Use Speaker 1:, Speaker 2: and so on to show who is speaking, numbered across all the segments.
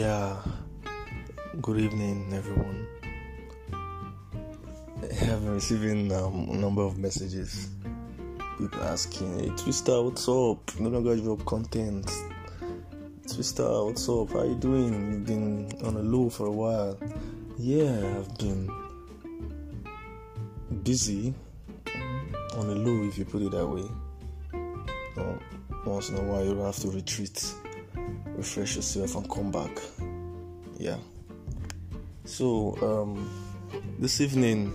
Speaker 1: Yeah, good evening, everyone. I have been receiving um, a number of messages. People asking, "Hey, Twister, what's up? No longer up content. Twister, what's up? How you doing? You've been on a low for a while." Yeah, I've been busy on a low, if you put it that way. Once in a while, you have to retreat, refresh yourself, and come back. Yeah. So, um, this evening,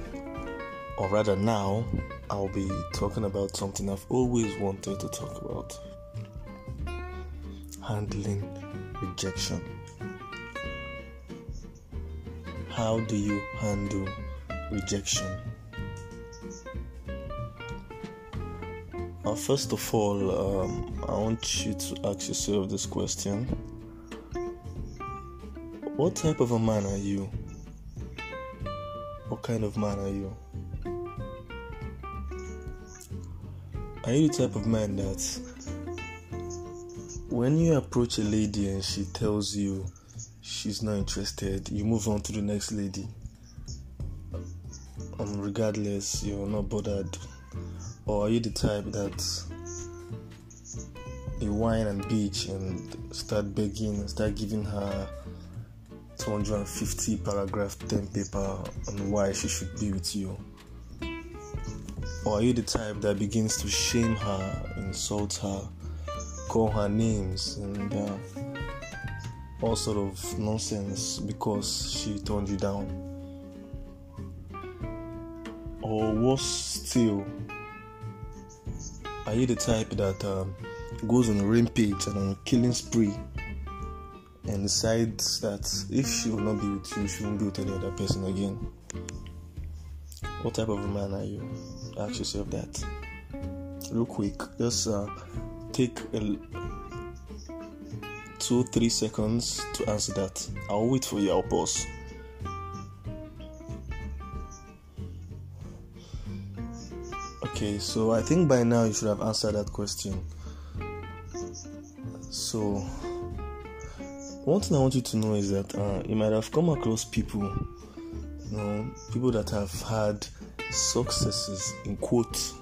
Speaker 1: or rather now, I'll be talking about something I've always wanted to talk about handling rejection. How do you handle rejection? First of all, um, I want you to ask yourself this question What type of a man are you? What kind of man are you? Are you the type of man that when you approach a lady and she tells you she's not interested, you move on to the next lady? Um, regardless, you're not bothered or are you the type that you whine and bitch and start begging and start giving her 250 paragraph 10 paper on why she should be with you? Or are you the type that begins to shame her, insult her, call her names, and uh, all sort of nonsense because she turned you down? Or worse still, are you the type that um, goes on a rampage and on a killing spree and decides that if she will not be with you, she won't be with any other person again? What type of a man are you? Ask yourself that. Real quick, just uh, take a two, three seconds to answer that. I'll wait for you. I'll pause. Okay, so I think by now you should have answered that question. So, one thing I want you to know is that uh, you might have come across people, you know, people that have had successes in quotes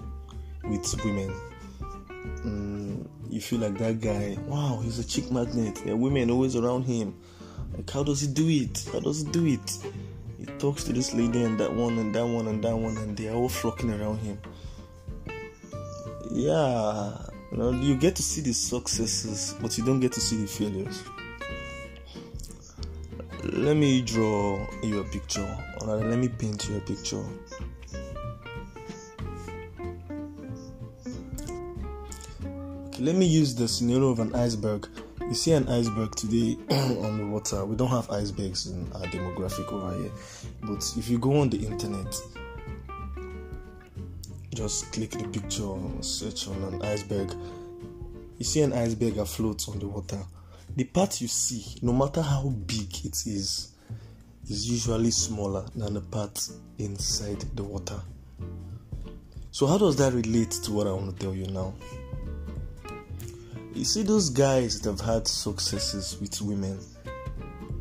Speaker 1: with women. Mm, you feel like that guy, wow, he's a chick magnet. There are women always around him. Like, how does he do it? How does he do it? He talks to this lady and that one and that one and that one, and they are all flocking around him yeah, you know, you get to see the successes, but you don't get to see the failures. Let me draw you a picture, or let me paint you a picture. Okay, let me use the scenario of an iceberg. You see an iceberg today on the water. We don't have icebergs in our demographic over here, but if you go on the internet, just click the picture, search on an iceberg. You see an iceberg afloat on the water. The part you see, no matter how big it is, is usually smaller than the part inside the water. So, how does that relate to what I want to tell you now? You see, those guys that have had successes with women,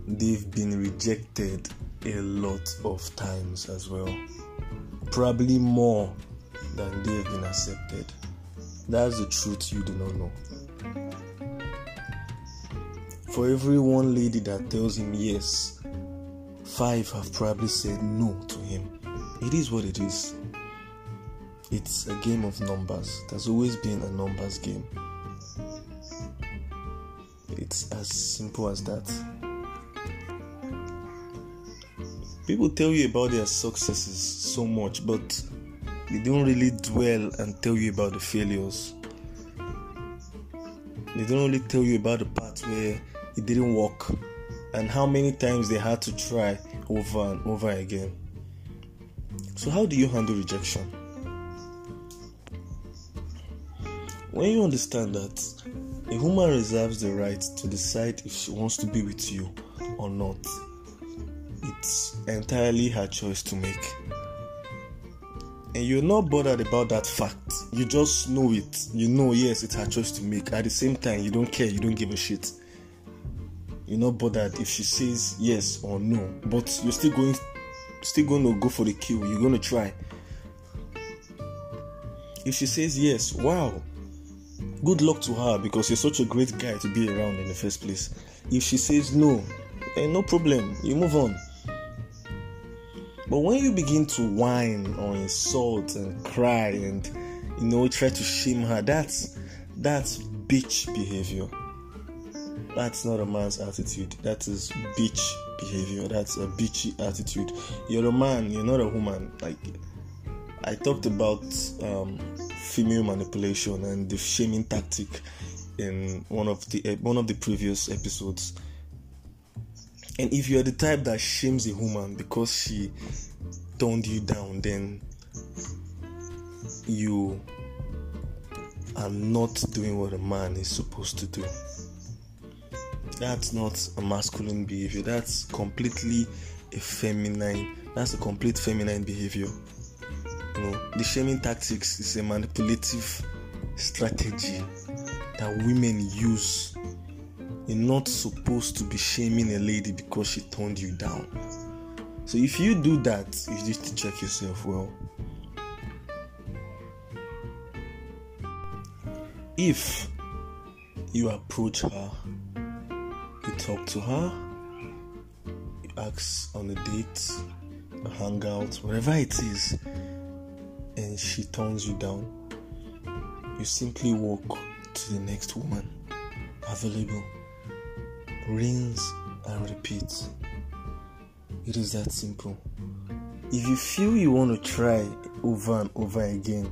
Speaker 1: they've been rejected a lot of times as well. Probably more than they have been accepted. That's the truth you do not know. For every one lady that tells him yes, five have probably said no to him. It is what it is. It's a game of numbers. There's always been a numbers game. It's as simple as that. People tell you about their successes so much, but they don't really dwell and tell you about the failures. They don't really tell you about the parts where it didn't work and how many times they had to try over and over again. So, how do you handle rejection? When you understand that a woman reserves the right to decide if she wants to be with you or not, it's entirely her choice to make and you're not bothered about that fact. You just know it. You know, yes, it's her choice to make. At the same time, you don't care. You don't give a shit. You're not bothered if she says yes or no, but you're still going, still going to go for the kill. You're going to try. If she says yes, wow, good luck to her because you're such a great guy to be around in the first place. If she says no, then no problem, you move on. But when you begin to whine or insult and cry and you know try to shame her, that's that's bitch behavior. That's not a man's attitude. That is bitch behavior. That's a bitchy attitude. You're a man. You're not a woman. Like I talked about um, female manipulation and the shaming tactic in one of the one of the previous episodes. And if you're the type that shames a woman because she turned you down, then you are not doing what a man is supposed to do. That's not a masculine behavior. That's completely a feminine. That's a complete feminine behavior. You know, the shaming tactics is a manipulative strategy that women use. You're not supposed to be shaming a lady because she turned you down. So if you do that, you need to check yourself well. If you approach her, you talk to her, you ask on a date, a hangout, whatever it is, and she turns you down, you simply walk to the next woman available. Rinse and repeat. It is that simple. If you feel you want to try over and over again,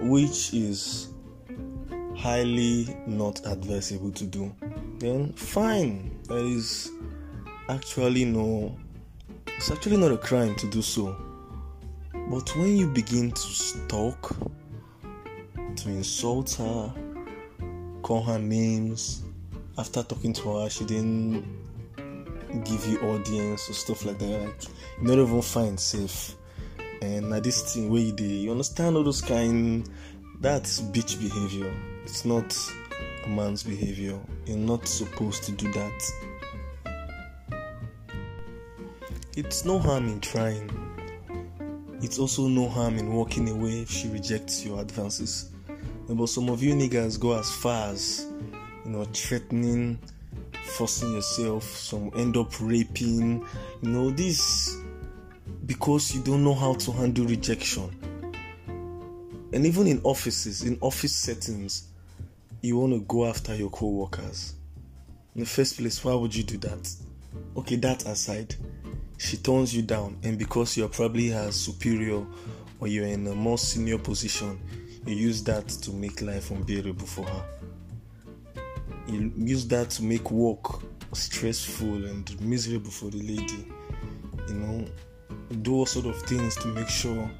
Speaker 1: which is highly not advisable to do, then fine. There is actually no, it's actually not a crime to do so. But when you begin to stalk, to insult her, call her names, after talking to her, she didn't give you audience or stuff like that. Like, you not even find safe. And at this thing where you you understand all those kind that's bitch behavior. It's not a man's behavior. You're not supposed to do that. It's no harm in trying. It's also no harm in walking away if she rejects your advances. But some of you niggas go as far as, you know, threatening, forcing yourself, some end up raping, you know, this because you don't know how to handle rejection. And even in offices, in office settings, you want to go after your co workers. In the first place, why would you do that? Okay, that aside, she turns you down, and because you're probably her superior or you're in a more senior position, you use that to make life unbearable for her. Use that to make work stressful and miserable for the lady. You know, do all sort of things to make sure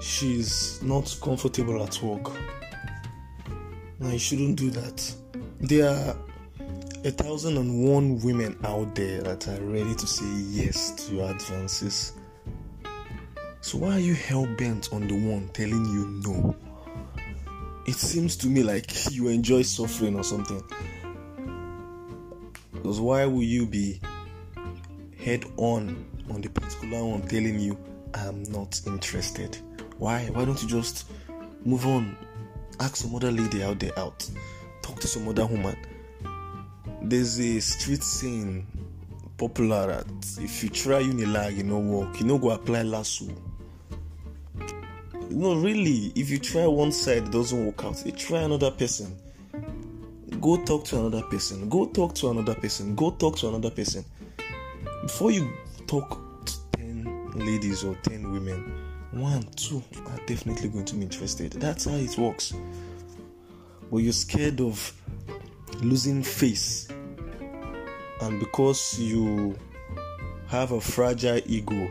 Speaker 1: she's not comfortable at work. Now, you shouldn't do that. There are a thousand and one women out there that are ready to say yes to your advances. So why are you hell bent on the one telling you no? It seems to me like you enjoy suffering or something. Because why will you be head on on the particular one telling you I'm not interested? Why? Why don't you just move on? Ask some other lady out there out. Talk to some other woman. There's a street saying popular that if you try unilag, you know work, you know go apply lasso. No, really, if you try one side, it doesn't work out. You try another person. Go talk to another person. Go talk to another person. Go talk to another person. Before you talk to 10 ladies or 10 women, one, two are definitely going to be interested. That's how it works. But you're scared of losing face, and because you have a fragile ego,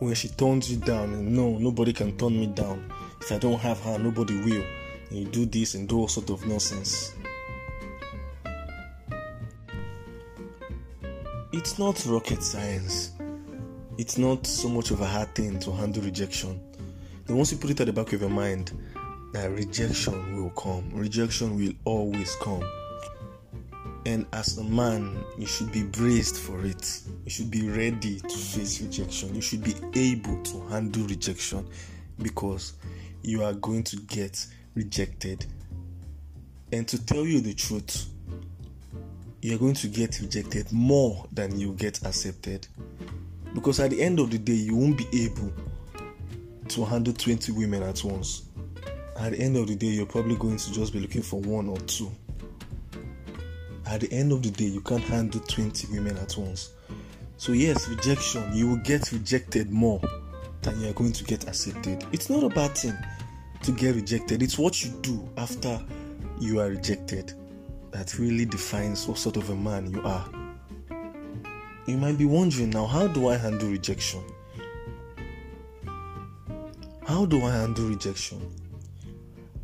Speaker 1: when she turns you down, and no, nobody can turn me down. If I don't have her, nobody will. And you do this and do all sort of nonsense. It's not rocket science it's not so much of a hard thing to handle rejection. Then once you put it at the back of your mind, that rejection will come. Rejection will always come. And as a man, you should be braced for it. You should be ready to face rejection. You should be able to handle rejection because you are going to get rejected. And to tell you the truth, you're going to get rejected more than you get accepted. Because at the end of the day, you won't be able to handle 20 women at once. At the end of the day, you're probably going to just be looking for one or two. At the end of the day, you can't handle 20 women at once. So, yes, rejection, you will get rejected more than you're going to get accepted. It's not a bad thing to get rejected, it's what you do after you are rejected that really defines what sort of a man you are. You might be wondering now, how do I handle rejection? How do I handle rejection?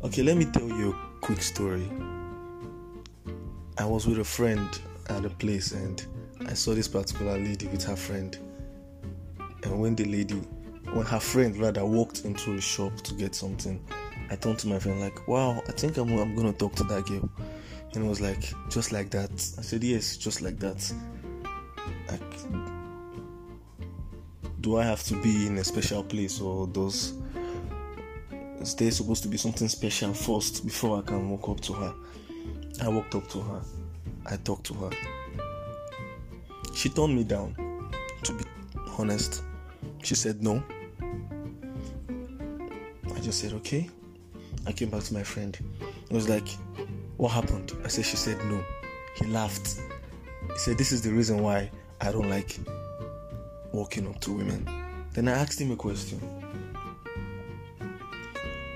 Speaker 1: Okay, let me tell you a quick story. I was with a friend at a place and I saw this particular lady with her friend. And when the lady, when her friend rather walked into a shop to get something, I turned to my friend like, "Wow, I think I'm, I'm gonna talk to that girl." And it was like, "Just like that." I said, "Yes, just like that." Like, do I have to be in a special place or does is there supposed to be something special first before I can walk up to her? I walked up to her. I talked to her. She turned me down. To be honest, she said no. I just said okay. I came back to my friend. It was like, What happened? I said, She said no. He laughed. He said, This is the reason why I don't like walking up to women. Then I asked him a question.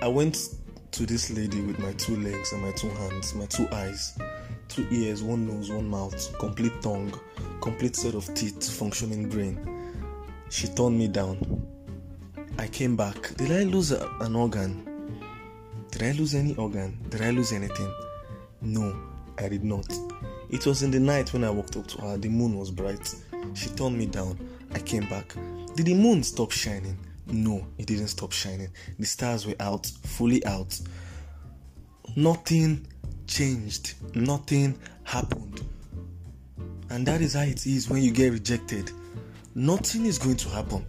Speaker 1: I went to this lady with my two legs and my two hands, my two eyes, two ears, one nose, one mouth, complete tongue, complete set of teeth, functioning brain. She turned me down. I came back. Did I lose a, an organ? Did I lose any organ? Did I lose anything? No, I did not. It was in the night when I walked up to her. The moon was bright. She turned me down. I came back. Did the moon stop shining? No, it didn't stop shining. The stars were out, fully out. Nothing changed. Nothing happened. And that is how it is when you get rejected. Nothing is going to happen.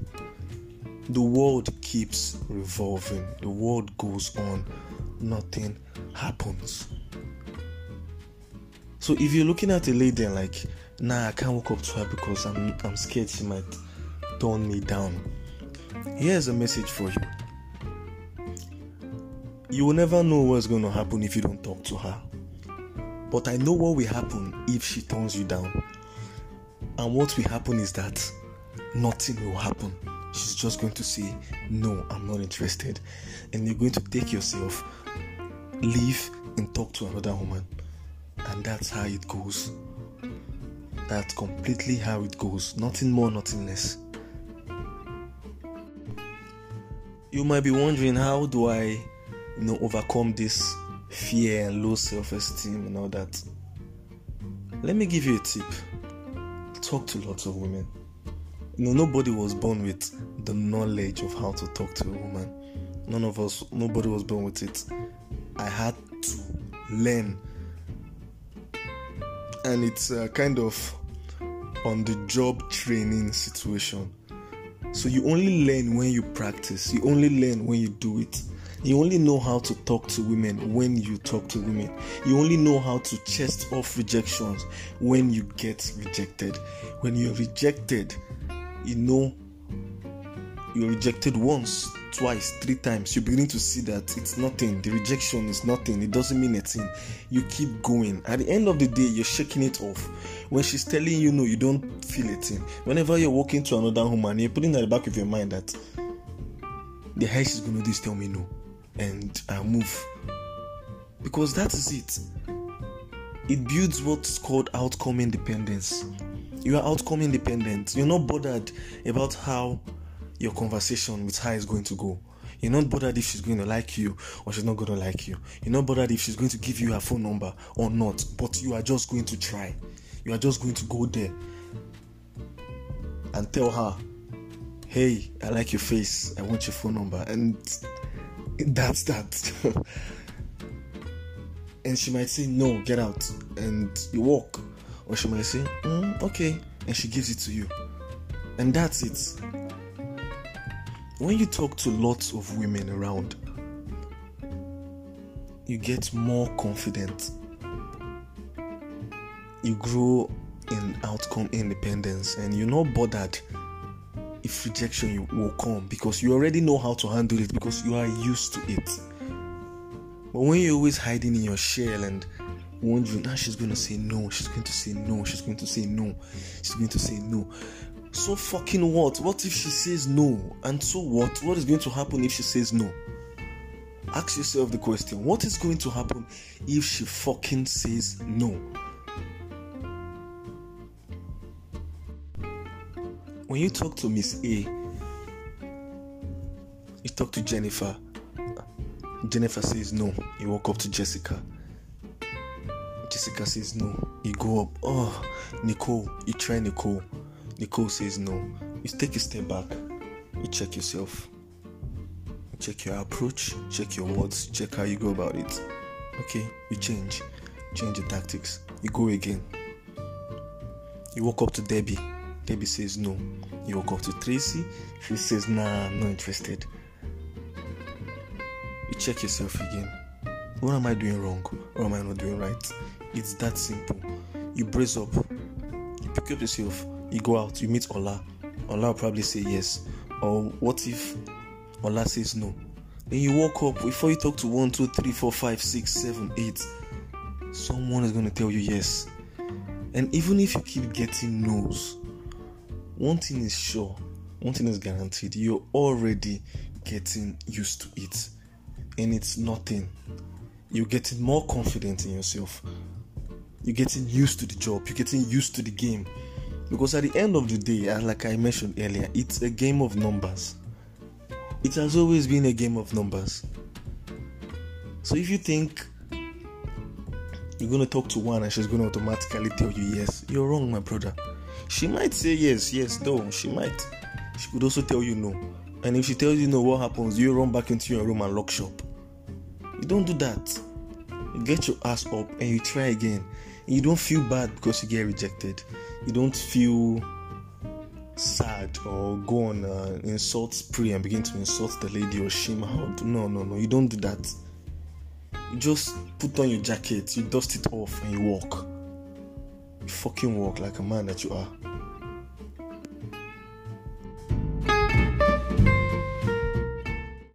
Speaker 1: The world keeps revolving, the world goes on, nothing happens. So if you're looking at a lady and like, nah, I can't walk up to her because I'm I'm scared she might turn me down. Here's a message for you. You will never know what's going to happen if you don't talk to her. But I know what will happen if she turns you down. And what will happen is that nothing will happen. She's just going to say, No, I'm not interested. And you're going to take yourself, leave, and talk to another woman. And that's how it goes. That's completely how it goes. Nothing more, nothing less. You might be wondering how do I, you know, overcome this fear and low self-esteem and all that. Let me give you a tip. Talk to lots of women. You know, nobody was born with the knowledge of how to talk to a woman. None of us, nobody was born with it. I had to learn, and it's a kind of on the job training situation. So you only learn when you practice, you only learn when you do it. You only know how to talk to women when you talk to women. You only know how to chest off rejections when you get rejected. When you're rejected, you know you're rejected once, twice, three times. You're beginning to see that it's nothing. The rejection is nothing. It doesn't mean a thing. You keep going. At the end of the day, you're shaking it off. When she's telling you no, you don't feel thing. Whenever you're walking to another woman, you're putting at the back of your mind that the hell she's gonna do is tell me no and I move. Because that is it. It builds what's called outcome independence. You are outcome independent. You're not bothered about how your conversation with her is going to go. You're not bothered if she's going to like you or she's not going to like you. You're not bothered if she's going to give you her phone number or not. But you are just going to try. You are just going to go there and tell her, hey, I like your face. I want your phone number. And that's that. and she might say, No, get out, and you walk. Or she might say, mm, Okay, and she gives it to you. And that's it. When you talk to lots of women around, you get more confident. You grow in outcome independence, and you're not bothered if rejection will come because you already know how to handle it because you are used to it. But when you're always hiding in your shell and wondering, now ah, she's going to say no, she's going to say no, she's going to say no, she's going to say no. So fucking what? What if she says no? And so what? What is going to happen if she says no? Ask yourself the question what is going to happen if she fucking says no? When you talk to Miss A, you talk to Jennifer, Jennifer says no, you walk up to Jessica. Jessica says no, you go up. Oh, Nicole, you try Nicole. Nicole says no. You take a step back, you check yourself check your approach, check your words, check how you go about it. Okay, you change, change your tactics. You go again. You walk up to Debbie. Debbie says no. You walk up to Tracy. She says nah, I'm not interested. You check yourself again. What am I doing wrong? Or am I not doing right? It's that simple. You brace up. You pick up yourself. You go out. You meet Ola. Ola will probably say yes. Or what if Ola says no. Then you walk up before you talk to one, two, three, four, five, six, seven, eight. Someone is going to tell you yes. And even if you keep getting no's, one thing is sure, one thing is guaranteed you're already getting used to it. And it's nothing. You're getting more confident in yourself. You're getting used to the job. You're getting used to the game. Because at the end of the day, as like I mentioned earlier, it's a game of numbers. It has always been a game of numbers. So if you think you're going to talk to one and she's going to automatically tell you yes, you're wrong, my brother. She might say yes, yes, though. she might. She could also tell you no. And if she tells you no, what happens? You run back into your room and lock shop. You don't do that. You get your ass up and you try again. You don't feel bad because you get rejected. You don't feel sad or go on uh, insult spree and begin to insult the lady or shame her. No, no, no. You don't do that. You just put on your jacket, you dust it off, and you walk. You fucking walk like a man that you are.